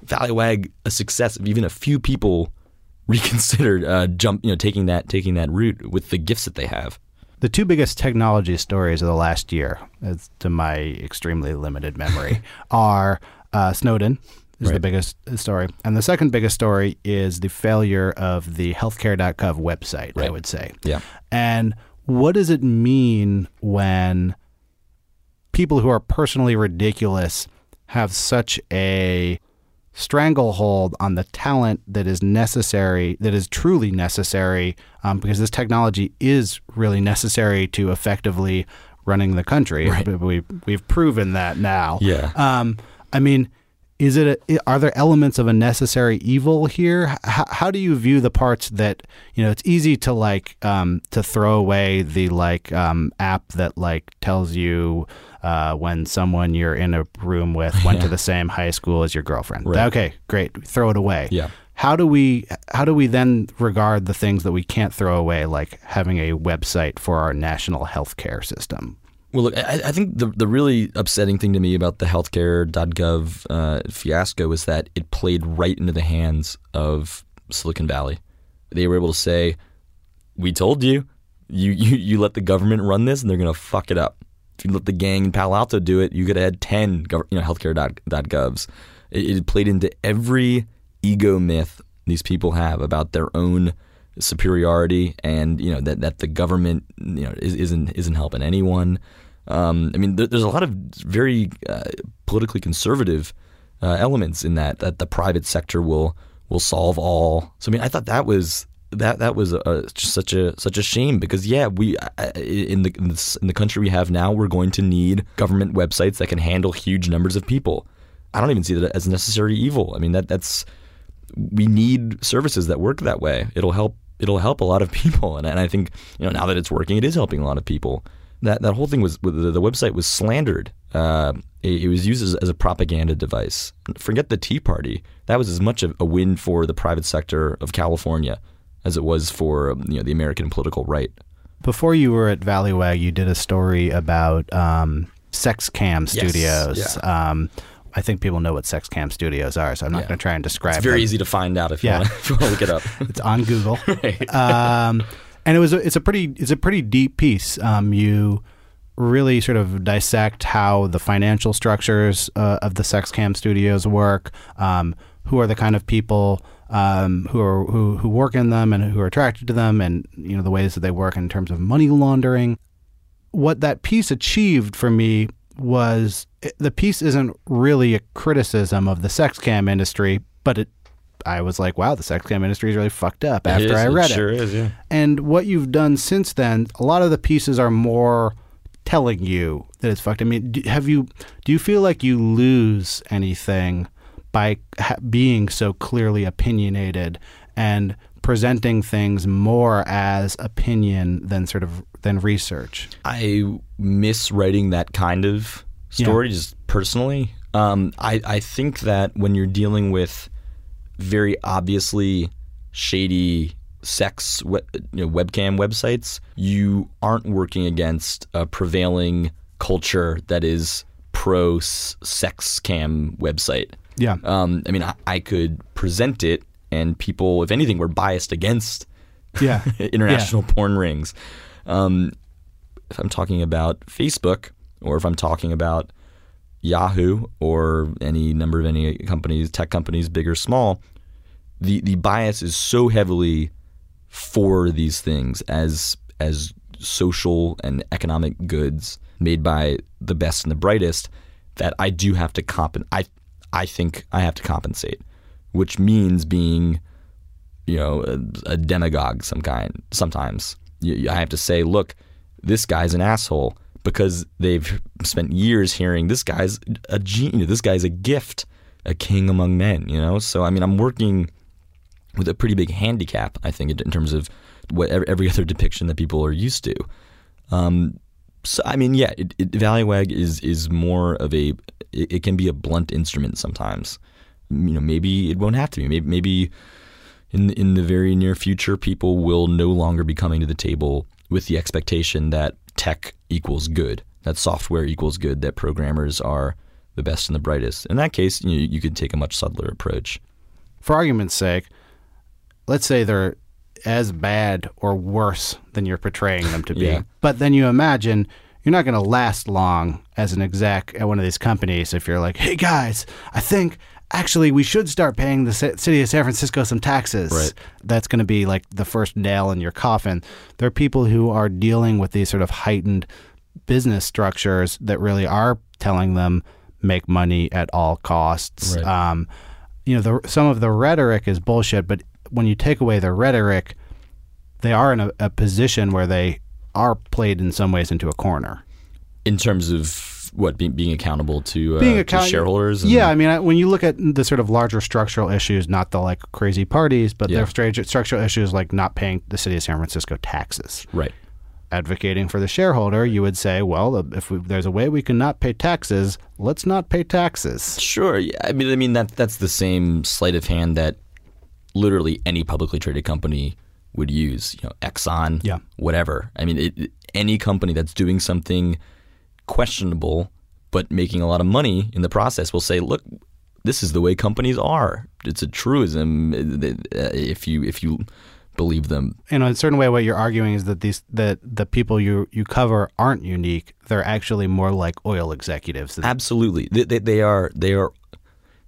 Valleywag a success if even a few people reconsidered uh, jump, you know, taking that taking that route with the gifts that they have. The two biggest technology stories of the last year, as to my extremely limited memory, are uh, Snowden is the biggest story, and the second biggest story is the failure of the healthcare.gov website. I would say. Yeah. And what does it mean when people who are personally ridiculous have such a stranglehold on the talent that is necessary, that is truly necessary, um, because this technology is really necessary to effectively running the country. We, we've proven that now. Yeah. Um, I mean, is it a, are there elements of a necessary evil here? How, how do you view the parts that you know? It's easy to like um, to throw away the like um, app that like tells you uh, when someone you're in a room with went to the same high school as your girlfriend. Right. Okay, great, throw it away. Yeah. How do we how do we then regard the things that we can't throw away, like having a website for our national healthcare system? Well, look, I, I think the the really upsetting thing to me about the healthcare.gov uh, fiasco is that it played right into the hands of Silicon Valley. They were able to say, "We told you, you you, you let the government run this, and they're going to fuck it up. If you let the gang in Palo Alto do it, you could had ten, gov- you know, healthcare.govs." It, it played into every ego myth these people have about their own superiority and you know that, that the government you know is, isn't isn't helping anyone. Um, I mean, there, there's a lot of very uh, politically conservative uh, elements in that that the private sector will will solve all. So I mean, I thought that was that that was a, just such a such a shame because yeah, we in the in the, in the country we have now, we're going to need government websites that can handle huge numbers of people. I don't even see that as necessary evil. I mean that that's we need services that work that way. It'll help. It'll help a lot of people, and, and I think you know now that it's working, it is helping a lot of people. That that whole thing was the, the website was slandered. Uh, it, it was used as, as a propaganda device. Forget the Tea Party. That was as much of a win for the private sector of California as it was for um, you know the American political right. Before you were at Valleywag, you did a story about um, sex cam Yes, studios. Um, I think people know what sex cam studios are, so I'm not Yeah. going to try and describe. It. It's very them. easy to find out if you Yeah. want to look it up. It's on Google. um, and it was a, it's a pretty it's a pretty deep piece. Um, you really sort of dissect how the financial structures uh, of the sex cam studios work. Um, who are the kind of people um, who are who, who work in them and who are attracted to them, and you know the ways that they work in terms of money laundering. What that piece achieved for me was the piece isn't really a criticism of the sex cam industry, but it I was like, wow, the sex cam industry is really fucked up after It is, I read it. Sure is, yeah. And what you've done since then, a lot of the pieces are more telling you that it's fucked. I mean, do, have you do you feel like you lose anything by ha- being so clearly opinionated and presenting things more as opinion than sort of than research? I miss writing that kind of story just personally. Um, I, I think that when you're dealing with very obviously shady sex you know, webcam websites, you aren't working against a prevailing culture that is pro sex cam website. Yeah. Um, I mean, I, I could present it, and people, if anything, were biased against Yeah. international porn rings. Um, if I'm talking about Facebook, or if I'm talking about Yahoo, or any number of any companies, tech companies, big or small, the the bias is so heavily for these things as as social and economic goods made by the best and the brightest that I do have to comp I I think I have to compensate, which means being you know a, a demagogue some kind sometimes. I have to say look this guy's an asshole because they've spent years hearing this guy's a genius this guy's a gift a king among men you know? So I mean I'm working with a pretty big handicap I think in terms of what every other depiction that people are used to. Um, so I mean yeah it, it, Valleywag is is more of a it, it can be a blunt instrument sometimes. You know maybe it won't have to be. Maybe maybe in in the very near future, people will no longer be coming to the table with the expectation that tech equals good, that software equals good, that programmers are the best and the brightest. In that case, you, you could take a much subtler approach. For argument's sake, let's say they're as bad or worse than you're portraying them to be. Yeah. But then you imagine you're not going to last long as an exec at one of these companies if you're like, hey guys, I think actually we should start paying the city of San Francisco some taxes. Right. That's going to be like the first nail in your coffin. There are people who are dealing with these sort of heightened business structures that really are telling them make money at all costs. Right. Um, you know, the, some of the rhetoric is bullshit, but when you take away the rhetoric, they are in a, a position where they are played in some ways into a corner. In terms of what being, being accountable to, uh, Being to shareholders, and, Yeah, I mean, I- when you look at the sort of larger structural issues, not the like crazy parties, but Yeah. the structural issues like not paying the city of San Francisco taxes. right. Advocating for the shareholder, you would say, well, if we, there's a way we can not pay taxes, let's not pay taxes. Sure. Yeah. I mean, I mean that that's the same sleight of hand that literally any publicly traded company would use. You know, Exxon, Yeah. whatever. I mean, it- any company that's doing something questionable but making a lot of money in the process will say, "Look, this is the way companies are. It's a truism. uh, If you if you believe them, in a certain way, what you're arguing is that these that the people you you cover aren't unique. They're actually more like oil executives. Absolutely, they, they, they are they are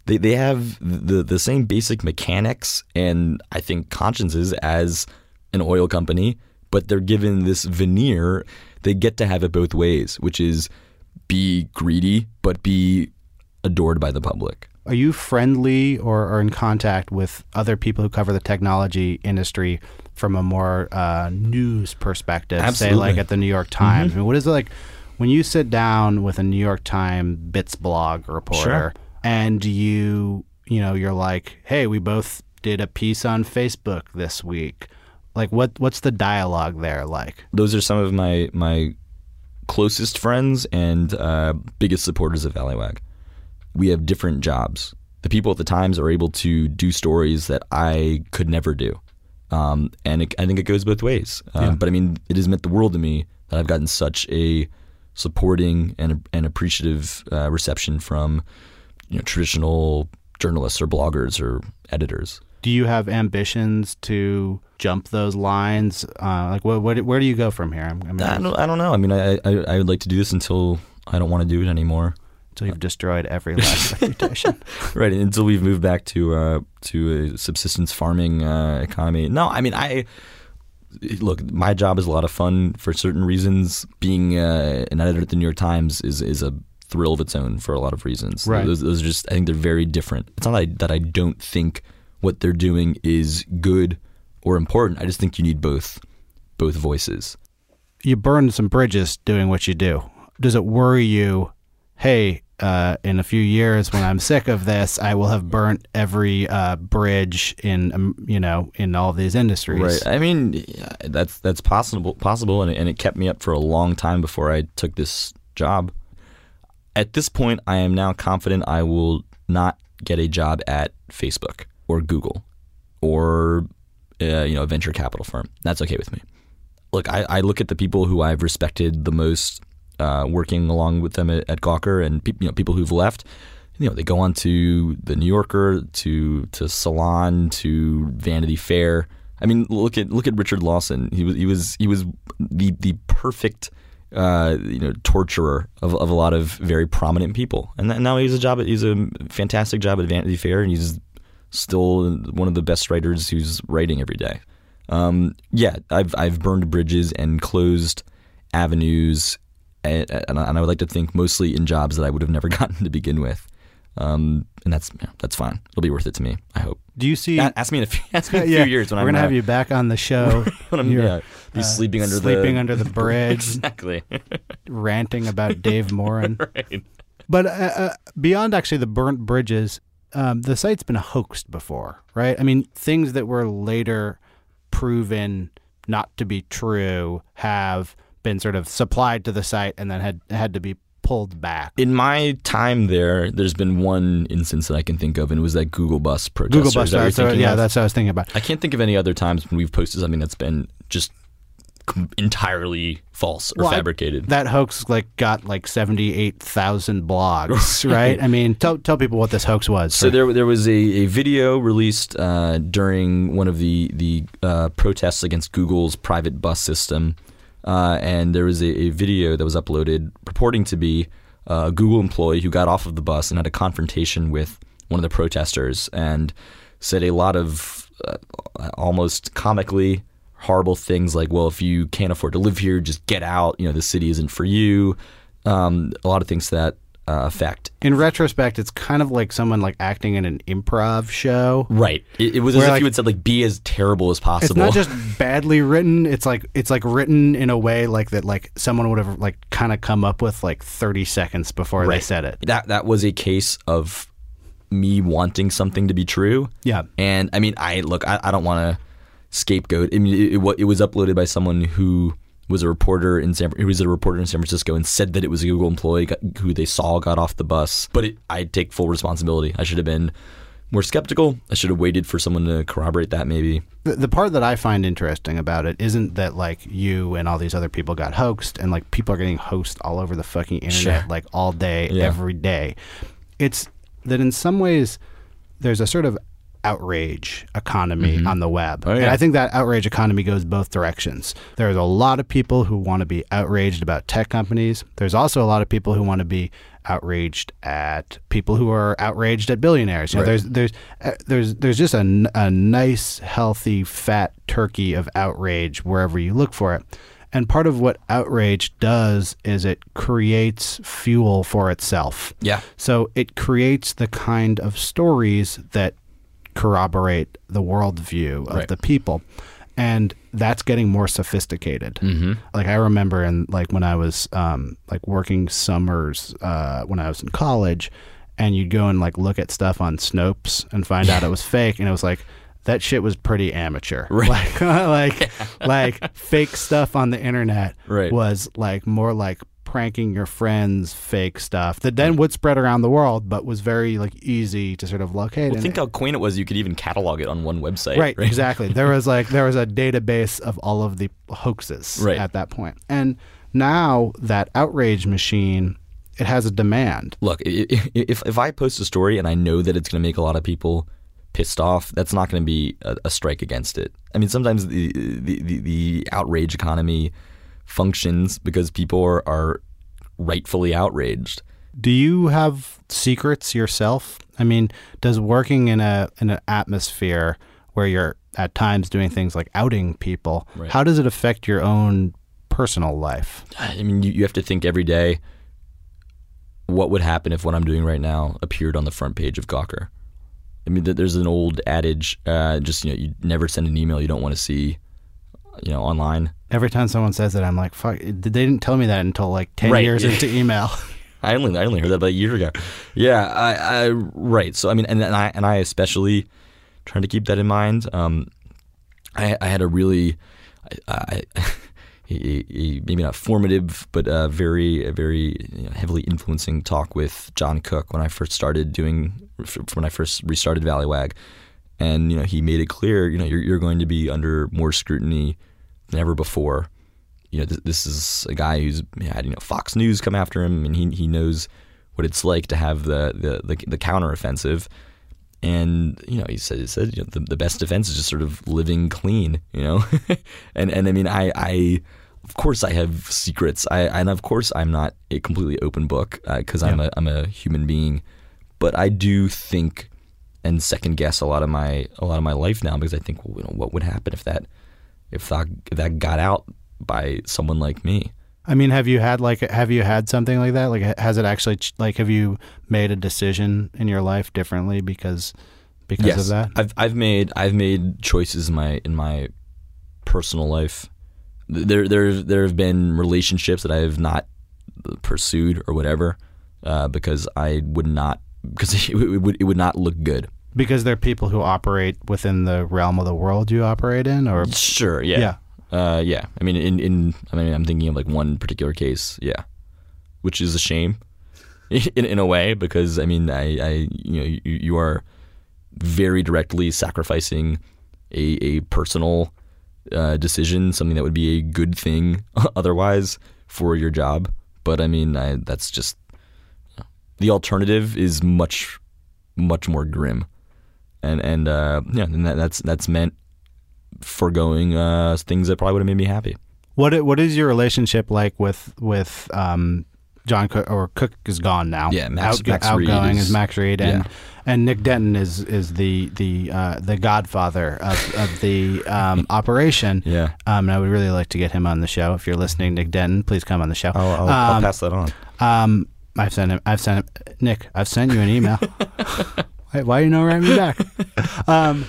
they they have the the same basic mechanics and I think consciences as an oil company, but they're given this veneer. They get to have it both ways, which is be greedy but be adored by the public. are you friendly or, are in contact with other people who cover the technology industry from a more uh, news perspective? Absolutely. Say like at the New York Times. I mean, what is it like when you sit down with a New York Times bits blog reporter Sure. and you you know you're like, hey, we both did a piece on Facebook this week. Like what what's the dialogue there like? Those are some of my my closest friends and uh, biggest supporters of Valleywag. We have different jobs. The people at the Times are able to do stories that I could never do, um, and it, I think it goes both ways. Um, But I mean, it has meant the world to me that I've gotten such a supporting and and appreciative uh, reception from you know traditional journalists or bloggers or editors. Do you have ambitions to jump those lines? Uh, like what, what where do you go from here? I'm, I'm I don't, I don't know. I mean, I, I I would like to do this until I don't want to do it anymore. until you've destroyed every last reputation. right until we've moved back to uh, to a subsistence farming uh, economy. No, I mean I look. My job is a lot of fun for certain reasons. Being uh, an editor at the New York Times is is a thrill of its own for a lot of reasons. Right. Those, those are just I think they're very different. It's not that I, that I don't think what they're doing is good or important. I just think you need both both voices. you burn some bridges doing what you do. Does it worry you? Hey, uh, in a few years, when I'm sick of this, I will have burnt every uh, bridge in um, you know in all these industries. Right. I mean, that's that's possible. Possible, and it, and it kept me up for a long time before I took this job. At this point, I am now confident I will not get a job at Facebook or Google or uh, you know a venture capital firm. That's okay with me. Look, I, I look at the people who I've respected the most, uh, working along with them at, at Gawker, and peop you know people who've left. You know, they go on to the New Yorker, to to Salon, to Vanity Fair. I mean, look at look at Richard Lawson. He was he was he was the the perfect uh, you know torturer of, of a lot of very prominent people, and then now he's a job at, he's a fantastic job at Vanity Fair, and he's still one of the best writers who's writing every day. Um, yeah, I've I've burned bridges and closed avenues, and, and I would like to think mostly in jobs that I would have never gotten to begin with. Um, and that's yeah, that's fine. It'll be worth it to me. I hope. Do you see? A- Ask me in a few, ask me in a yeah, few years when we're I'm gonna uh, have you back on the show. when I'm You're, yeah, be uh, sleeping under sleeping the under the bridge, exactly. ranting about Dave Morin. right. But uh, uh, beyond actually the burnt bridges, um, the site's been hoaxed before, right? I mean, things that were later proven not to be true have been sort of supplied to the site and then had had to be pulled back. In my time there, there's been one instance that I can think of, and it was that Google Bus protest. Google that Bus, you're so, yeah, of? that's what I was thinking about. I can't think of any other times when we've posted something that's been just entirely false or Well, I- fabricated. That hoax like got like seventy eight thousand blogs, right? I mean, tell tell people what this hoax was. So for- there, there was a, a video released uh, during one of the the uh, protests against Google's private bus system, uh, and there was a, a video that was uploaded purporting to be uh, a Google employee who got off of the bus and had a confrontation with one of the protesters and said a lot of uh, almost comically horrible things like, "Well, if you can't afford to live here, just get out. You know, the city isn't for you." Um, a lot of things to that uh, effect. in retrospect, it's kind of like someone like acting in an improv show. Right. It, it was as Where, if like- you had said like be as terrible as possible. It's not just badly written. It's like it's like written in a way like that like someone would have like kind of come up with like 30 seconds before they said it. that that was a case of me wanting something to be true. Yeah. And I mean, I look, I, I don't want to scapegoat. I mean, it, it, it was uploaded by someone who was a reporter in San, who was a reporter in San Francisco, and said that it was a Google employee got, who they saw got off the bus. But it, I take full responsibility. I should have been more skeptical. I should have waited for someone to corroborate that. Maybe. The, the part that I find interesting about it isn't that like you and all these other people got hoaxed and like people are getting hoaxed all over the fucking internet Sure. like all day Yeah. every day. It's that in some ways there's a sort of outrage economy on the web. Oh, And. I think that outrage economy goes both directions. There's a lot of people who want to be outraged about tech companies. There's also a lot of people who want to be outraged at people who are outraged at billionaires. You know, there's there's uh, there's there's just a, n- a nice healthy fat turkey of outrage wherever you look for it. And part of what outrage does is it creates fuel for itself. Yeah. So it creates the kind of stories that corroborate the worldview of Right. the people. And that's getting more sophisticated. Mm-hmm. Like I remember, in like when I was um, like working summers uh, when I was in college, and you'd go and like look at stuff on Snopes and find out it was fake, and it was like that shit was pretty amateur. Like like like fake stuff on the internet Right. was like more like pranking your friends fake stuff that then would spread around the world but was very like easy to sort of locate Well, think how quaint it was. You could even catalog it on one website. right, exactly there was like there was a database of all of the hoaxes Right. at that point and now that outrage machine it has a demand Look, if if I post a story and I know that it's going to make a lot of people pissed off, that's not going to be a, a strike against it. I mean, sometimes the, the the the outrage economy functions because people are, are rightfully outraged. do you have secrets yourself i mean does working in a in an atmosphere where you're at times doing things like outing people Right. how does it affect your own personal life I mean, you, you have to think every day. What would happen if what I'm doing right now appeared on the front page of Gawker? I mean, there's an old adage, uh, just you know, you never send an email you don't want to see, you know, online. Every time someone says it, I'm like, "Fuck!" They didn't tell me that until like ten Right. years into email. I only I only heard that about a year ago. Yeah, I, I right. So I mean, and, and I and I especially trying to keep that in mind. Um, I I had a really, I, I a, a, maybe not formative, but a very a very you know, heavily influencing talk with John Cook when I first started doing when I first restarted Valleywag, and you know he made it clear, you know, you're you're going to be under more scrutiny than ever before you know, this, this is a guy who's had you know Fox News come after him, and he he knows what it's like to have the the the, the counteroffensive. And you know, he said he said you know, the the best defense is just sort of living clean, you know. and and I mean, I I of course I have secrets. I and of course I'm not a completely open book uh, because I'm a I'm a human being, but I do think and second guess a lot of my a lot of my life now because I think well, you know, what would happen if that if that if that got out by someone like me. I mean, have you had like have you had something like that? Like, has it actually like have you made a decision in your life differently because because of that? I've I've made I've made choices in my in my personal life. There there there have been relationships that I have not pursued or whatever uh, because I would not because it, would it would not look good. Because they're people who operate within the realm of the world you operate in, or Sure, yeah. Yeah. Uh, yeah. I mean in, in I mean I'm thinking of like one particular case, yeah. Which is a shame in in a way because I mean I, I you know you, you are very directly sacrificing a, a personal uh, decision, something that would be a good thing otherwise for your job. But I mean, I, that's just the alternative is much, much more grim, and and uh, yeah, and that, that's that's meant foregoing uh, things that probably would have made me happy. what what is your relationship like with with um, John Cook or Cook is gone now? Yeah, Max- Max Read outgoing is- is, Max Read, and yeah. and Nick Denton is is the the uh, the godfather of, of the um, operation. Yeah. um, and I would really like to get him on the show. If you're listening, Nick Denton, please come on the show. I'll, I'll, I'll Um, pass that on. Um, I've sent him. I've sent him. Nick, I've sent you an email. why, why you not write me back? Um,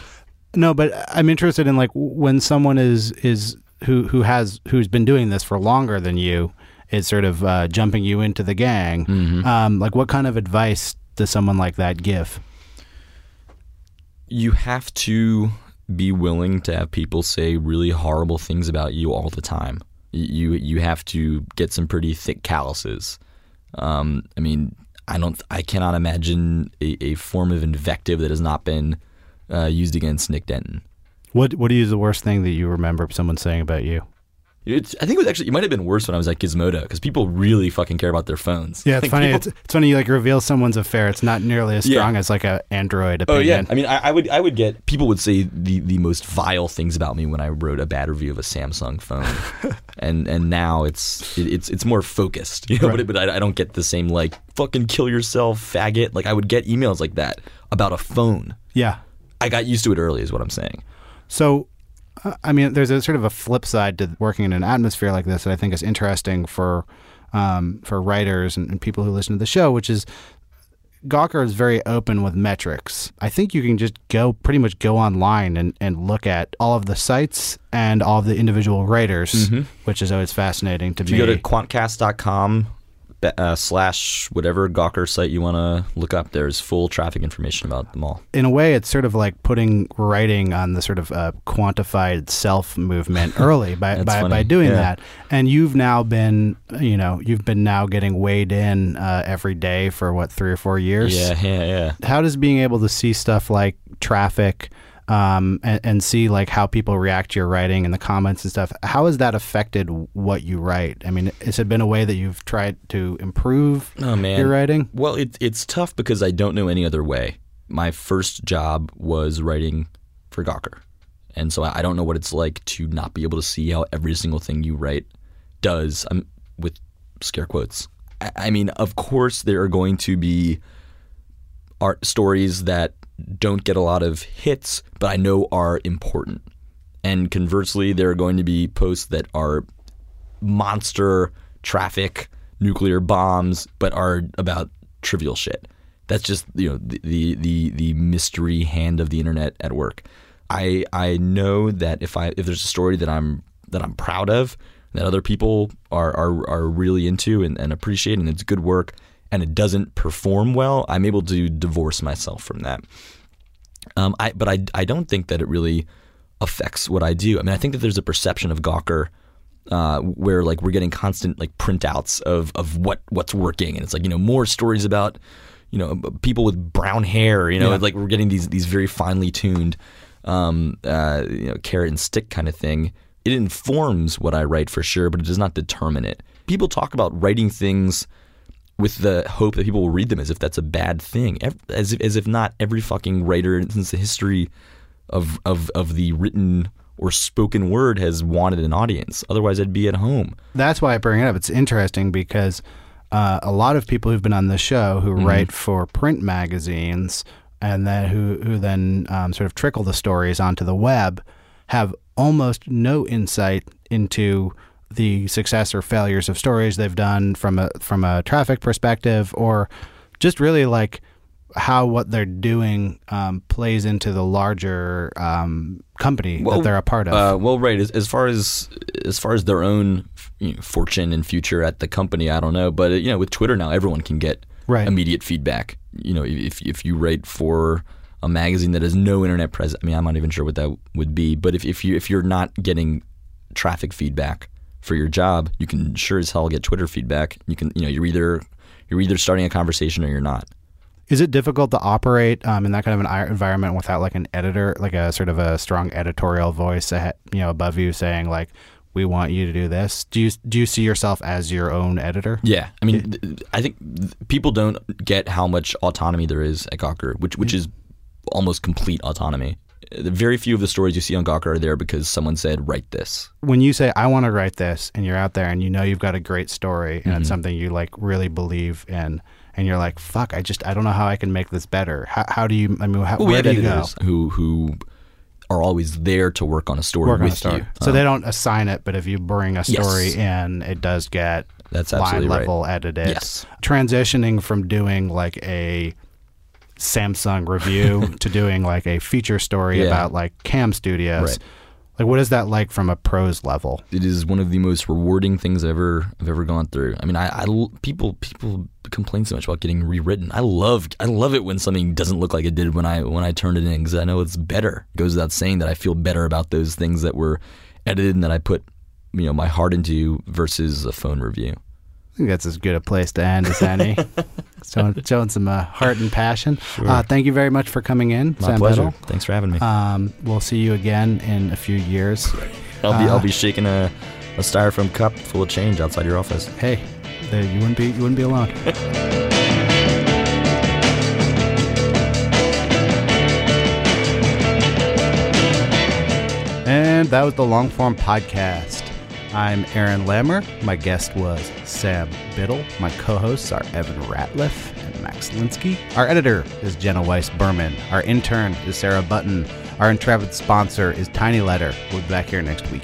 no, but I'm interested in like when someone is is who who has who's been doing this for longer than you is sort of uh, jumping you into the gang. Um, like, what kind of advice does someone like that give? you have to be willing to have people say really horrible things about you all the time. You you have to get some pretty thick calluses. Um, I mean, I don't. I cannot imagine a, a form of invective that has not been uh, used against Nick Denton. What What is the worst thing that you remember someone saying about you? It's, I think it was actually it might have been worse when I was at Gizmodo because people really fucking care about their phones. Yeah, it's funny. people- It's, it's funny. You like reveal someone's affair. It's not nearly as Yeah. strong as like a Android opinion. Oh yeah, I mean, I, I would, I would get people would say the, the most vile things about me when I wrote a bad review of a Samsung phone, and and now it's it, it's it's more focused, you know. But, it- but I, I don't get the same like fucking kill yourself, faggot. Like I would get emails like that about a phone. yeah. I got used to it early, is what I'm saying. So I mean, there's a sort of a flip side to working in an atmosphere like this that I think is interesting for um, for writers and, and people who listen to the show, which is Gawker is very open with metrics. I think you can just go pretty much go online and, and look at all of the sites and all of the individual writers, which is always fascinating to If me. you go to quantcast.com uh, slash whatever Gawker site you want to look up, there's full traffic information about them all. in a way, it's sort of like putting writing on the sort of uh, quantified self movement early by, by, by doing Yeah. that. And you've now been, you know, you've been now getting weighed in uh, every day for what, three or four years? Yeah, yeah, yeah. How does being able to see stuff like traffic um, and, and see like how people react to your writing and the comments and stuff, how has that affected what you write? I mean, has it been a way that you've tried to improve Oh man, your writing? Well, it, it's tough because I don't know any other way. My first job was writing for Gawker, and so I don't know what it's like to not be able to see how every single thing you write does. I'm with scare quotes. I, I mean, of course, there are going to be art stories that don't get a lot of hits, but I know are important. And conversely, there are going to be posts that are monster traffic, nuclear bombs, but are about trivial shit. That's just you know the the the, mystery hand of the internet at work. I I know that if I if there's a story that I'm that I'm proud of, that other people are are, are really into and, and appreciate, and it's good work, and it doesn't perform well, I'm able to divorce myself from that. Um, I but I I don't think that it really affects what I do. I mean, I think that there's a perception of Gawker uh, where like we're getting constant like printouts of of what what's working, and it's like you know more stories about you know people with brown hair. You know, Yeah. like we're getting these these very finely tuned um, uh, you know carrot and stick kind of thing. It informs what I write for sure, but it does not determine it. People talk about writing things with the hope that people will read them as if that's a bad thing, as if, as if not every fucking writer since the history of of of the written or spoken word has wanted an audience. Otherwise, I'd be at home. That's why I bring it up. It's interesting because uh, a lot of people who've been on the show who write for print magazines and then who who then um, sort of trickle the stories onto the web have almost no insight into the success or failures of stories they've done from a from a traffic perspective or just really like how what they're doing um, plays into the larger um, company that they're a part of. Uh, well, right. As, as far as as far as their own you know, fortune and future at the company, I don't know. But you know, with Twitter now, everyone can get Right. immediate feedback. You know, if if you write for a magazine that has no internet presence, I mean, I'm not even sure what that would be. But if, if you if you're not getting traffic feedback for your job, you can sure as hell get Twitter feedback. You can, you know, you're either you're either starting a conversation or you're not. Is it difficult to operate um, in that kind of an environment without like an editor, like a sort of a strong editorial voice, ahead, you know, above you saying like, "We want you to do this." Do you do you see yourself as your own editor? Yeah, I mean, I think th- people don't get how much autonomy there is at Gawker, which which is almost complete autonomy. Very few of the stories you see on Gawker are there because someone said write this. When you say, "I want to write this," and you're out there and you know you've got a great story and it's something you like really believe in, and you're like, "Fuck, I just I don't know how I can make this better." How, how do you? I mean, how, Well, we where do you go? who who are always there to work on a story Work with a story. you. So Um, they don't assign it, but if you bring a story Yes. in, it does get That's line absolutely right. level edited. Yes. Transitioning from doing like a Samsung review to doing like a feature story Yeah. about like Cam Studios. Right. Like what is that like from a prose level? it is one of the most rewarding things I've ever I've ever gone through. I mean, I people people complain so much about getting rewritten. I love I love it when something doesn't look like it did when I when I turned it in because I know it's better. It goes without saying that I feel better about those things that were edited and that I put you know my heart into versus a phone review. I think that's as good a place to end as any. showing, showing some uh, heart and passion. Uh, thank you very much for coming in, My Sam pleasure. Biddle. Thanks for having me. Um, we'll see you again in a few years. I'll be uh, I'll be shaking a, a styrofoam cup full of change outside your office. Hey, there, you wouldn't be you wouldn't be alone. And that was the long form podcast. I'm Aaron Lammer. My guest was Sam Biddle. My co hosts are Evan Ratliff and Max Linsky. Our editor is Jenna Weiss Berman. Our intern is Sarah Button. Our intrepid sponsor is Tiny Letter. We'll be back here next week.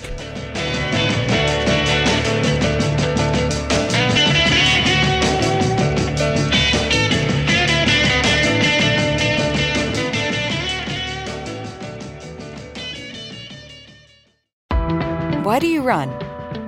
Why do you run?